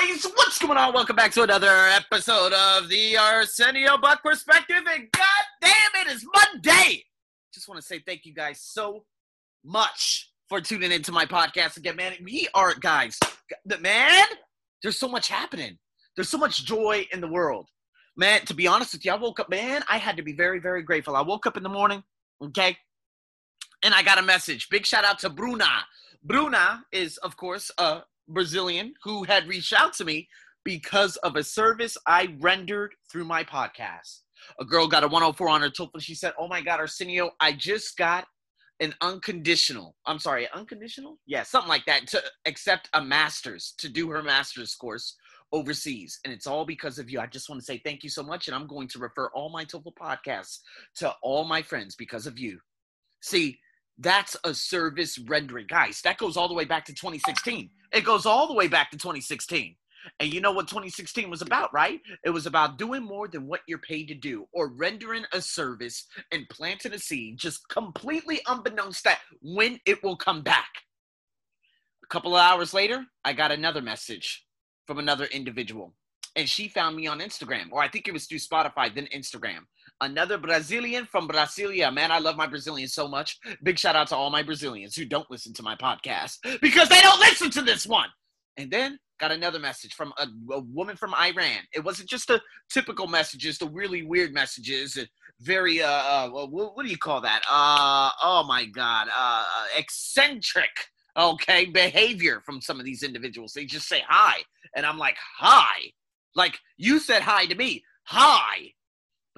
guys, what's going on? Welcome back to another episode of the Arsenio Buck Perspective. And god damn it, it's Monday. Just want to say thank you guys so much for tuning into my podcast again, man. We are guys, man. There's so much happening. There's so much joy in the world, man. To be honest with you, I woke up, man. I had to be very, very grateful. I woke up in the morning, okay, and I got a message. Big shout out to Bruna. Bruna is, of course, a Brazilian who had reached out to me because of a service I rendered through my podcast. A girl got a 104 on her TOEFL. She said, "Oh my God, Arsenio, I just got an unconditional. I'm sorry, unconditional? Yeah, something like that to accept a master's to do her master's course overseas. And it's all because of you. I just want to say thank you so much. And I'm going to refer all my TOEFL podcasts to all my friends because of you. See, that's a service rendering. Guys, that goes all the way back to 2016. It goes all the way back to 2016. And you know what 2016 was about, right? It was about doing more than what you're paid to do or rendering a service and planting a seed just completely unbeknownst that when it will come back. A couple of hours later, I got another message from another individual. And she found me on Instagram, or I think it was through Spotify, then Instagram another Brazilian from Brasilia. Man, I love my Brazilians so much. Big shout out to all my Brazilians who don't listen to my podcast because they don't listen to this one. And then got another message from a, a woman from Iran. It wasn't just the typical messages, the really weird messages, very uh, uh what, what, do you call that? Uh oh my god, uh eccentric okay behavior from some of these individuals. They just say hi and I'm like, "Hi." Like you said hi to me. Hi.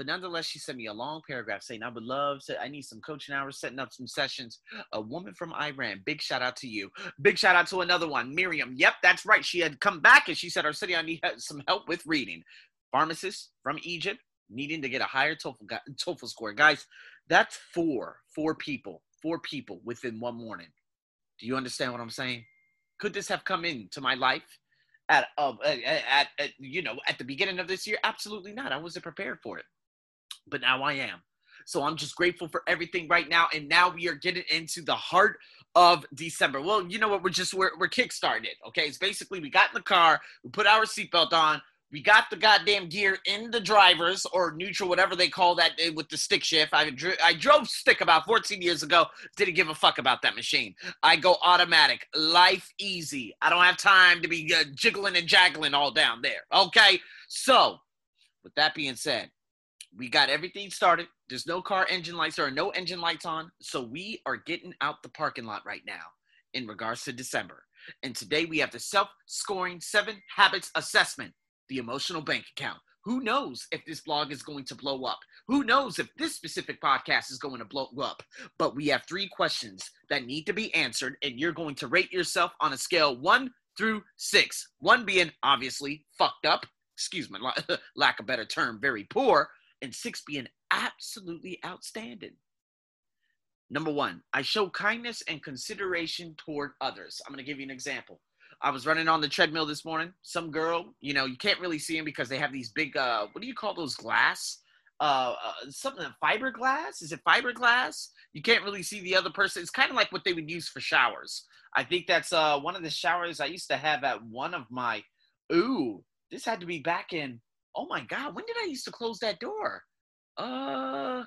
But nonetheless, she sent me a long paragraph saying, I would love to, I need some coaching hours, setting up some sessions. A woman from Iran. Big shout out to you. Big shout out to another one, Miriam. Yep, that's right. She had come back and she said, Arsenio, I need some help with reading. Pharmacist from Egypt needing to get a higher TOEFL, TOEFL score. Guys, that's four, four people, four people within one morning. Do you understand what I'm saying? Could this have come into my life at, uh, at, at, you know, at the beginning of this year? Absolutely not. I wasn't prepared for it but now I am. So I'm just grateful for everything right now. And now we are getting into the heart of December. Well, you know what? We're just we're we're kickstarted. Okay, it's basically we got in the car, we put our seatbelt on, we got the goddamn gear in the drivers or neutral, whatever they call that eh, with the stick shift. I I drove stick about 14 years ago. Didn't give a fuck about that machine. I go automatic, life easy. I don't have time to be uh, jiggling and jaggling all down there. Okay, so with that being said, we got everything started. There's no car engine lights. Are no engine lights on. So we are getting out the parking lot right now in regards to December. And today we have the self scoring seven habits assessment, the emotional bank account. Who knows if this blog is going to blow up? Who knows if this specific podcast is going to blow up? But we have three questions that need to be answered, and you're going to rate yourself on a scale one through six. One being obviously fucked up, excuse my lack of better term, very poor and six being absolutely outstanding. Number one, I show kindness and consideration toward others. I'm going to give you an example. I was running on the treadmill this morning. Some girl, you know, you can't really see them because they have these big, uh, what do you call those glass? Uh, uh, something fiberglass. Is it fiberglass? You can't really see the other person. It's kind of like what they would use for showers. I think that's uh, one of the showers I used to have at one of my. Ooh, this had to be back in oh my God, when did I used to close that door? Uh,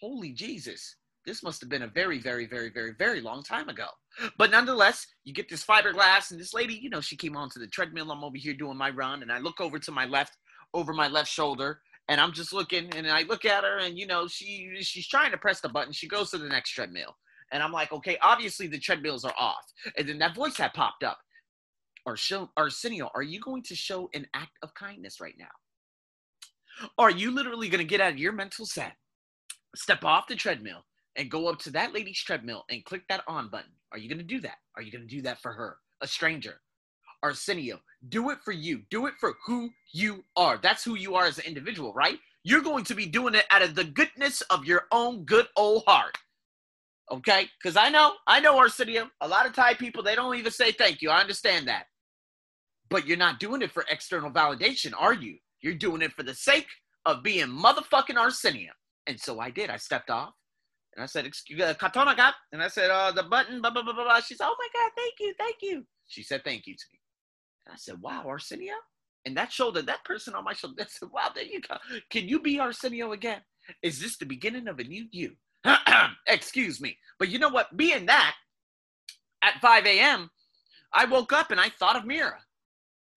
holy Jesus. This must have been a very, very, very, very, very long time ago. But nonetheless, you get this fiberglass, and this lady, you know, she came onto the treadmill. I'm over here doing my run, and I look over to my left, over my left shoulder, and I'm just looking, and I look at her, and you know, she she's trying to press the button. She goes to the next treadmill, and I'm like, okay, obviously the treadmills are off. And then that voice had popped up. Arsenio, are you going to show an act of kindness right now? Are you literally going to get out of your mental set, step off the treadmill, and go up to that lady's treadmill and click that on button? Are you going to do that? Are you going to do that for her, a stranger? Arsenio, do it for you. Do it for who you are. That's who you are as an individual, right? You're going to be doing it out of the goodness of your own good old heart. Okay? Because I know, I know Arsenio. A lot of Thai people, they don't even say thank you. I understand that. But you're not doing it for external validation, are you? You're doing it for the sake of being motherfucking Arsenio. And so I did. I stepped off and I said, Excuse uh, Katona got and I said, uh, the button, blah, blah, blah, blah. She said, Oh my God, thank you, thank you. She said thank you to me. And I said, wow, Arsenio? And that shoulder, that person on my shoulder, I said, wow, there you go. Can you be Arsenio again? Is this the beginning of a new you? Excuse me. But you know what? Being that, at 5 a.m., I woke up and I thought of Mira.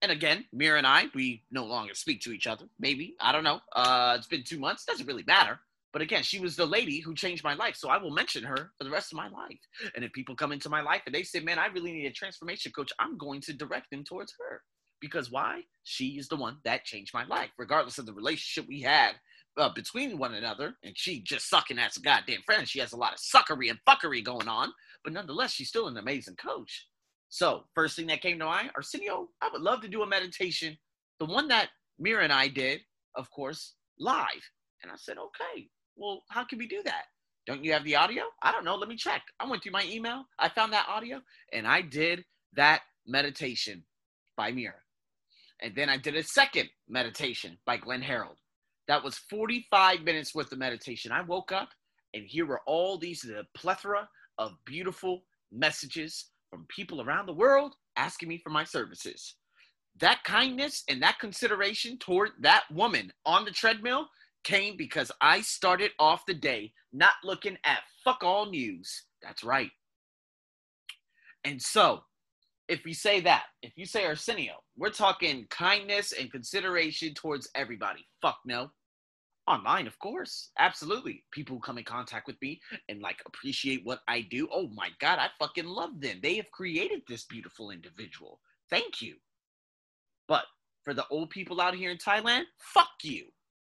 And again, Mira and I, we no longer speak to each other. Maybe. I don't know. Uh, it's been two months. Doesn't really matter. But again, she was the lady who changed my life. So I will mention her for the rest of my life. And if people come into my life and they say, man, I really need a transformation coach, I'm going to direct them towards her. Because why? She is the one that changed my life, regardless of the relationship we had uh, between one another. And she just sucking as a goddamn friend. She has a lot of suckery and fuckery going on. But nonetheless, she's still an amazing coach. So, first thing that came to mind, Arsenio, I would love to do a meditation. The one that Mira and I did, of course, live. And I said, okay, well, how can we do that? Don't you have the audio? I don't know. Let me check. I went through my email. I found that audio and I did that meditation by Mira. And then I did a second meditation by Glenn Harrold. That was 45 minutes worth of meditation. I woke up and here were all these the plethora of beautiful messages from people around the world asking me for my services. That kindness and that consideration toward that woman on the treadmill came because I started off the day not looking at fuck all news. That's right. And so, if you say that, if you say Arsenio, we're talking kindness and consideration towards everybody. Fuck no. Online, of course. Absolutely. People who come in contact with me and like appreciate what I do. Oh my God, I fucking love them. They have created this beautiful individual. Thank you. But for the old people out here in Thailand, fuck you.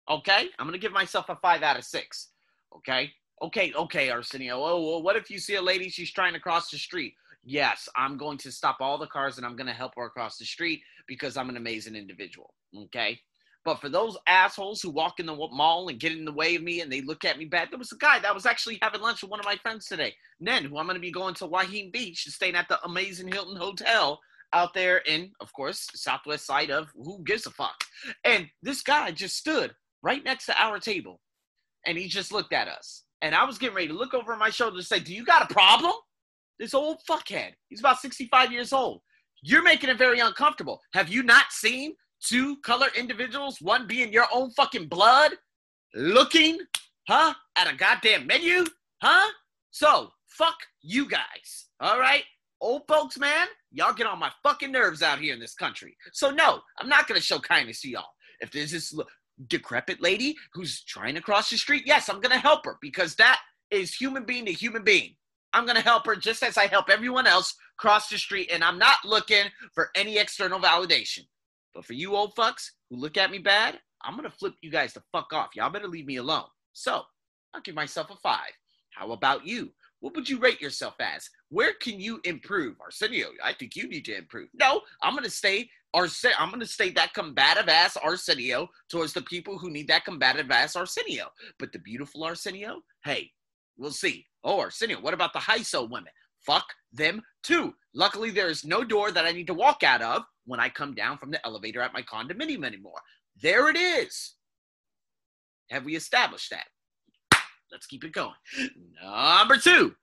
Okay? I'm to give myself a five out of six. Okay? Okay, okay, Arsenio. Oh, well, what if you see a lady, she's trying to cross the street? Yes, I'm going to stop all the cars and I'm going to help her across the street because I'm an amazing individual. Okay? But for those assholes who walk in the mall and get in the way of me and they look at me bad, there was a guy that was actually having lunch with one of my friends today, Nen, who I'm going to be going to Hua Hin Beach and staying at the amazing Hilton Hotel out there in, of course, southwest side of who gives a fuck. And this guy just stood right next to our table and he just looked at us. And I was getting ready to look over my shoulder and say, Do you got a problem? This old fuckhead. He's about 65 years old. You're making it very uncomfortable. Have you not seen two color individuals, one being your own fucking blood, looking, huh, at a goddamn menu, huh? So, fuck you guys, all right? Old folks, man, y'all get on my fucking nerves out here in this country. So, no, I'm not gonna show kindness to y'all. If there's this decrepit lady who's trying to cross the street, yes, I'm gonna help her because that is human being to human being. I'm going to help her just as I help everyone else cross the street, and I'm not looking for any external validation. But for you old fucks who look at me bad, I'm gonna flip you guys the fuck off. Y'all better leave me alone. So I'll give myself a five. How about you? What would you rate yourself as? Where can you improve? Arsenio, I think you need to improve. No, I'm gonna stay Arsen- I'm gonna stay that combative ass Arsenio towards the people who need that combative ass Arsenio. But the beautiful Arsenio, hey, we'll see. Oh, Arsenio, what about the HISO women? Fuck them too. Luckily, there is no door that I need to walk out of when I come down from the elevator at my condominium anymore. There it is. Have we established that? Let's keep it going. Number two,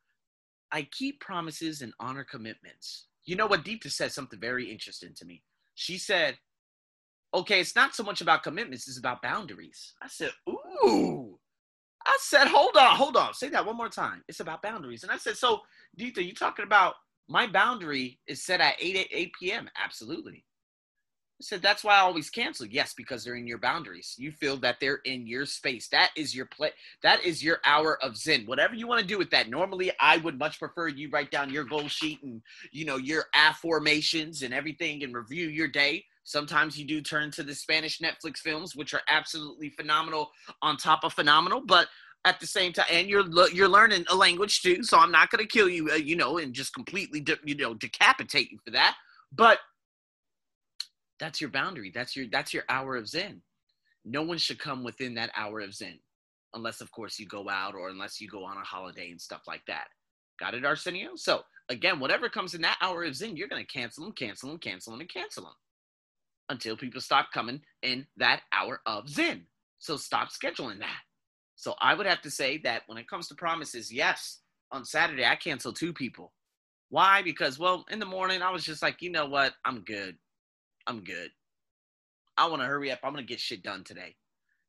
I keep promises and honor commitments. You know what? Deepta said something very interesting to me. She said, okay, it's not so much about commitments, it's about boundaries. I said, ooh. I said, hold on, hold on. Say that one more time. It's about boundaries. And I said, so, Deepta, you talking about my boundary is set at 8, 8, 8 p.m. Absolutely. I said, that's why I always cancel. Yes, because they're in your boundaries. You feel that they're in your space. That is your play. That is your hour of Zen. Whatever you want to do with that. Normally, I would much prefer you write down your goal sheet and, you know, your affirmations and everything and review your day. Sometimes you do turn to the Spanish Netflix films, which are absolutely phenomenal on top of phenomenal. But at the same time, and you're you're learning a language too. So I'm not going to kill you, uh, you know, and just completely, de- you know, decapitate you for that. But that's your boundary. That's your that's your hour of Zen. No one should come within that hour of Zen, unless of course you go out or unless you go on a holiday and stuff like that. Got it, Arsenio? So again, whatever comes in that hour of Zen, you're going to cancel them, cancel them, cancel them, and cancel them until people stop coming in that hour of Zen. So stop scheduling that. So I would have to say that when it comes to promises, yes, on Saturday I canceled two people. Why? Because well, in the morning I was just like, you know what, I'm good. I'm good. I want to hurry up. I'm going to get shit done today.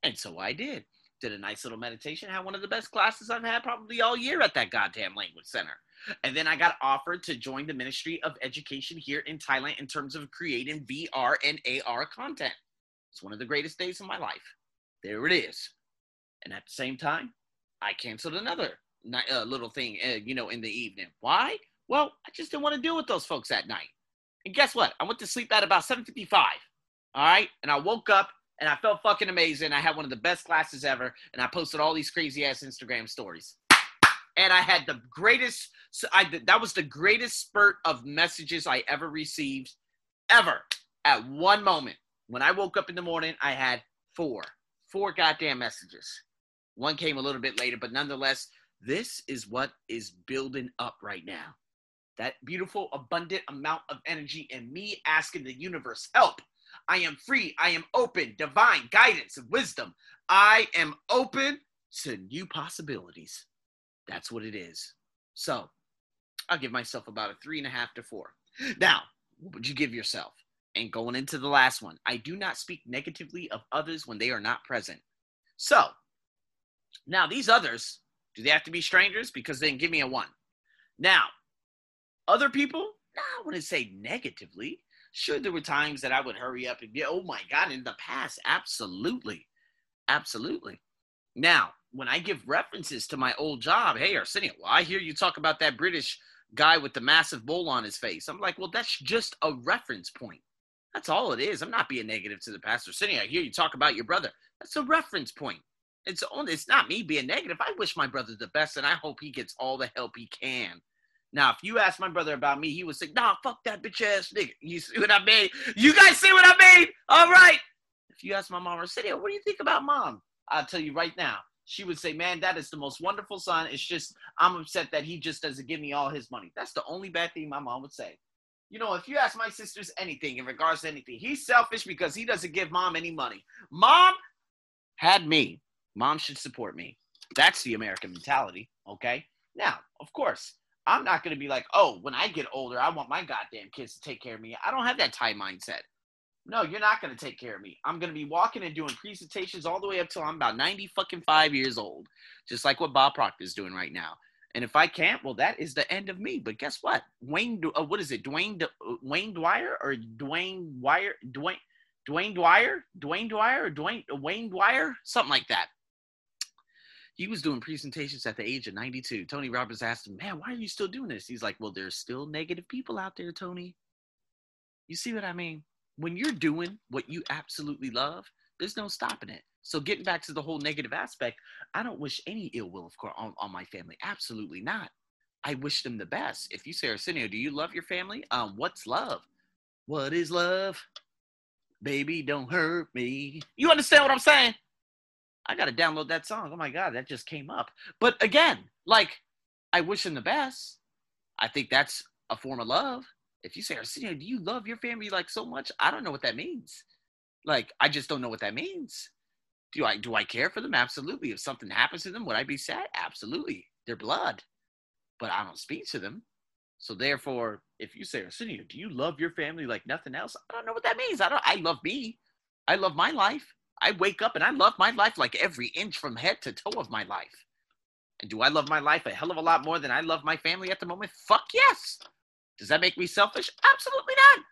And so I did. Did a nice little meditation. Had one of the best classes I've had probably all year at that goddamn language center. And then I got offered to join the Ministry of Education here in Thailand in terms of creating VR and AR content. It's one of the greatest days of my life. There it is. And at the same time, I canceled another uh, little thing, uh, you know, in the evening. Why? Well, I just didn't want to deal with those folks that night. And guess what? I went to sleep at about 7:55. All right, and I woke up and I felt fucking amazing. I had one of the best classes ever, and I posted all these crazy ass Instagram stories. And I had the greatest. I that was the greatest spurt of messages I ever received, ever. At one moment, when I woke up in the morning, I had four, four goddamn messages. One came a little bit later, but nonetheless, this is what is building up right now. That beautiful, abundant amount of energy, and me asking the universe help. I am free. I am open, divine guidance and wisdom. I am open to new possibilities. That's what it is. So I'll give myself about a three and a half to four. Now, what would you give yourself? And going into the last one, I do not speak negatively of others when they are not present. So now these others, do they have to be strangers? Because then give me a one. Now, other people, I wouldn't say negatively. Sure, there were times that I would hurry up and get, oh my God, in the past, absolutely. Absolutely. Now, when I give references to my old job, hey, Arsenio, well, I hear you talk about that British guy with the massive bowl on his face. I'm like, well, that's just a reference point. That's all it is. I'm not being negative to the pastor. Arsenio, I hear you talk about your brother. That's a reference point. It's only it's not me being negative. I wish my brother the best, and I hope he gets all the help he can. Now, if you ask my brother about me, he would say, "Nah, fuck that bitch ass nigga." You see what I mean? You guys see what I mean? All right. If you ask my mom say, "What do you think about mom?" I'll tell you right now. She would say, "Man, that is the most wonderful son. It's just I'm upset that he just doesn't give me all his money." That's the only bad thing my mom would say. You know, if you ask my sisters anything in regards to anything, he's selfish because he doesn't give mom any money. Mom had me. Mom should support me. That's the American mentality. Okay. Now, of course, I'm not going to be like, oh, when I get older, I want my goddamn kids to take care of me. I don't have that Thai mindset. No, you're not going to take care of me. I'm going to be walking and doing presentations all the way up till I'm about 90 fucking five years old, just like what Bob Proctor is doing right now. And if I can't, well, that is the end of me. But guess what? Wayne, uh, what is it? Dwayne, uh, Wayne Dwyer or Dwayne Wire, Dwayne, Dwayne Dwyer, Dwayne Dwyer, or Dwayne Wayne Dwyer, something like that he was doing presentations at the age of 92. Tony Robbins asked him, Man, why are you still doing this? He's like, Well, there's still negative people out there, Tony. You see what I mean? When you're doing what you absolutely love, there's no stopping it. So, getting back to the whole negative aspect, I don't wish any ill will, of course, on, on my family. Absolutely not. I wish them the best. If you say, Arsenio, do you love your family? Um, what's love? What is love? Baby, don't hurt me. You understand what I'm saying? I got to download that song. Oh my God, that just came up. But again, like, I wish him the best. I think that's a form of love. If you say, Arsenio, do you love your family like so much? I don't know what that means. Like, I just don't know what that means. Do I do I care for them? Absolutely. If something happens to them, would I be sad? Absolutely. They're blood. But I don't speak to them. So therefore, if you say, Arsenio, do you love your family like nothing else? I don't know what that means. I don't I love me. I love my life. I wake up and I love my life like every inch from head to toe of my life. And do I love my life a hell of a lot more than I love my family at the moment? Fuck yes. Does that make me selfish? Absolutely not.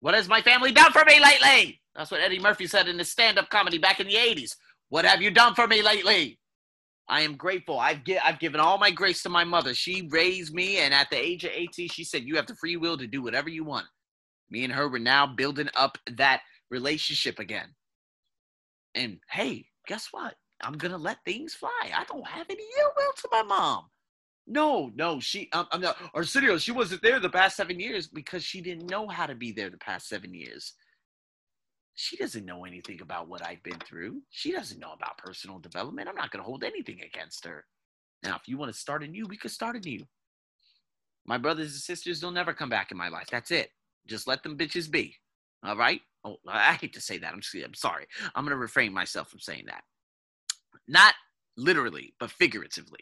What has my family done for me lately? That's what Eddie Murphy said in his stand up comedy back in the 80s. What have you done for me lately? I am grateful. I've, gi- I've given all my grace to my mother. She raised me, and at the age of 18, she said, You have the free will to do whatever you want. Me and her were now building up that relationship again. And hey, guess what? I'm gonna let things fly. I don't have any ill will to my mom. No, no, she. Um, I'm not. Arsenio, she wasn't there the past seven years because she didn't know how to be there the past seven years. She doesn't know anything about what I've been through. She doesn't know about personal development. I'm not gonna hold anything against her. Now, if you want to start anew, we could start anew. My brothers and sisters, they'll never come back in my life. That's it. Just let them bitches be. All right. Oh, I hate to say that. I'm, I'm sorry. I'm going to refrain myself from saying that. Not literally, but figuratively.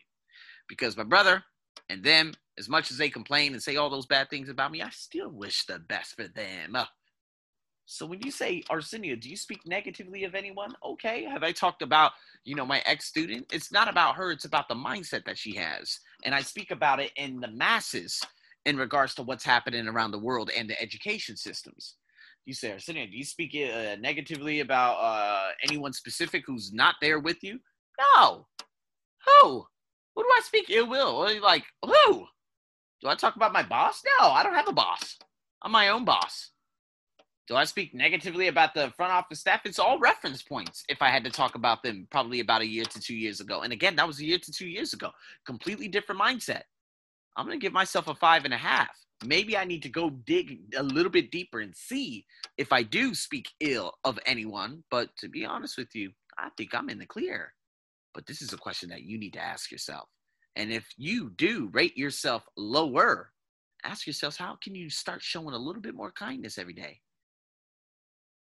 Because my brother and them, as much as they complain and say all those bad things about me, I still wish the best for them. Uh, So when you say Arsenio, do you speak negatively of anyone? Okay. Have I talked about, you know, my ex student? It's not about her, it's about the mindset that she has. And I speak about it in the masses in regards to what's happening around the world and the education systems. You say, Arsenio, do you speak uh, negatively about uh, anyone specific who's not there with you? No. Who? Who do I speak ill will? Like, who? Do I talk about my boss? No, I don't have a boss. I'm my own boss. Do I speak negatively about the front office staff? It's all reference points if I had to talk about them probably about a year to two years ago. And again, that was a year to two years ago. Completely different mindset. I'm going to give myself a five and a half. Maybe I need to go dig a little bit deeper and see if I do speak ill of anyone. But to be honest with you, I think I'm in the clear. But this is a question that you need to ask yourself. And if you do rate yourself lower, ask yourself how can you start showing a little bit more kindness every day?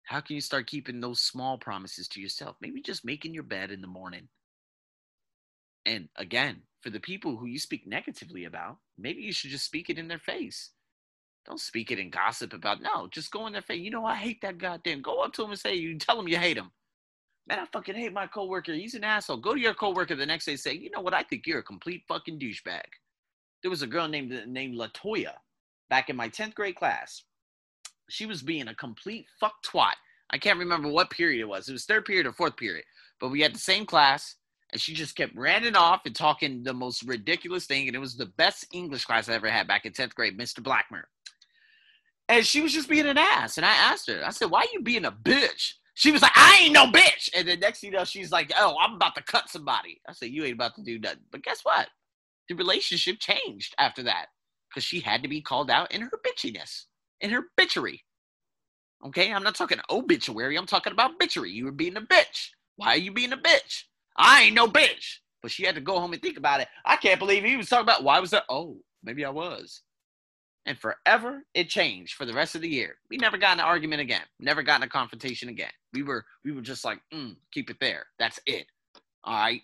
How can you start keeping those small promises to yourself? Maybe just making your bed in the morning. And again, for the people who you speak negatively about, maybe you should just speak it in their face. Don't speak it in gossip about. No, just go in their face. You know, I hate that goddamn. Go up to him and say, you tell him you hate him. Man, I fucking hate my coworker. He's an asshole. Go to your coworker the next day and say, you know what? I think you're a complete fucking douchebag. There was a girl named named Latoya back in my 10th grade class she was being a complete fuck twat. I can't remember what period it was. It was third period or fourth period. But we had the same class, and she just kept ranting off and talking the most ridiculous thing. And it was the best English class I ever had back in 10th grade, Mr. Blackmer. And she was just being an ass. And I asked her, I said, why are you being a bitch? She was like, I ain't no bitch. And then next thing you know, she's like, oh, I'm about to cut somebody. I said, you ain't about to do nothing. But guess what? The relationship changed after that because she had to be called out in her bitchiness in her bitchery. Okay, I'm not talking obituary. I'm talking about bitchery. You were being a bitch. Why are you being a bitch? I ain't no bitch. But she had to go home and think about it. I can't believe he was talking about why was that? Oh, maybe I was. And forever it changed for the rest of the year. We never got an argument again. Never got in a confrontation again. We were we were just like, mm, keep it there. That's it. All right.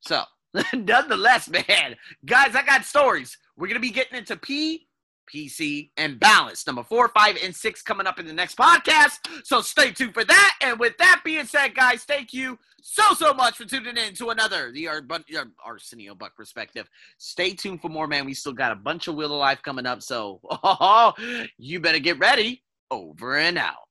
So nonetheless, man, guys, I got stories. We're gonna be getting into P PC, and balance. Number four, five, and six coming up in the next podcast. So stay tuned for that. And with that being said, guys, thank you so, so much for tuning in to another, the Ar- Ar- Arsenio Buck perspective. Stay tuned for more, man. We still got a bunch of Wheel of Life coming up. So oh, you better get ready. Over and out.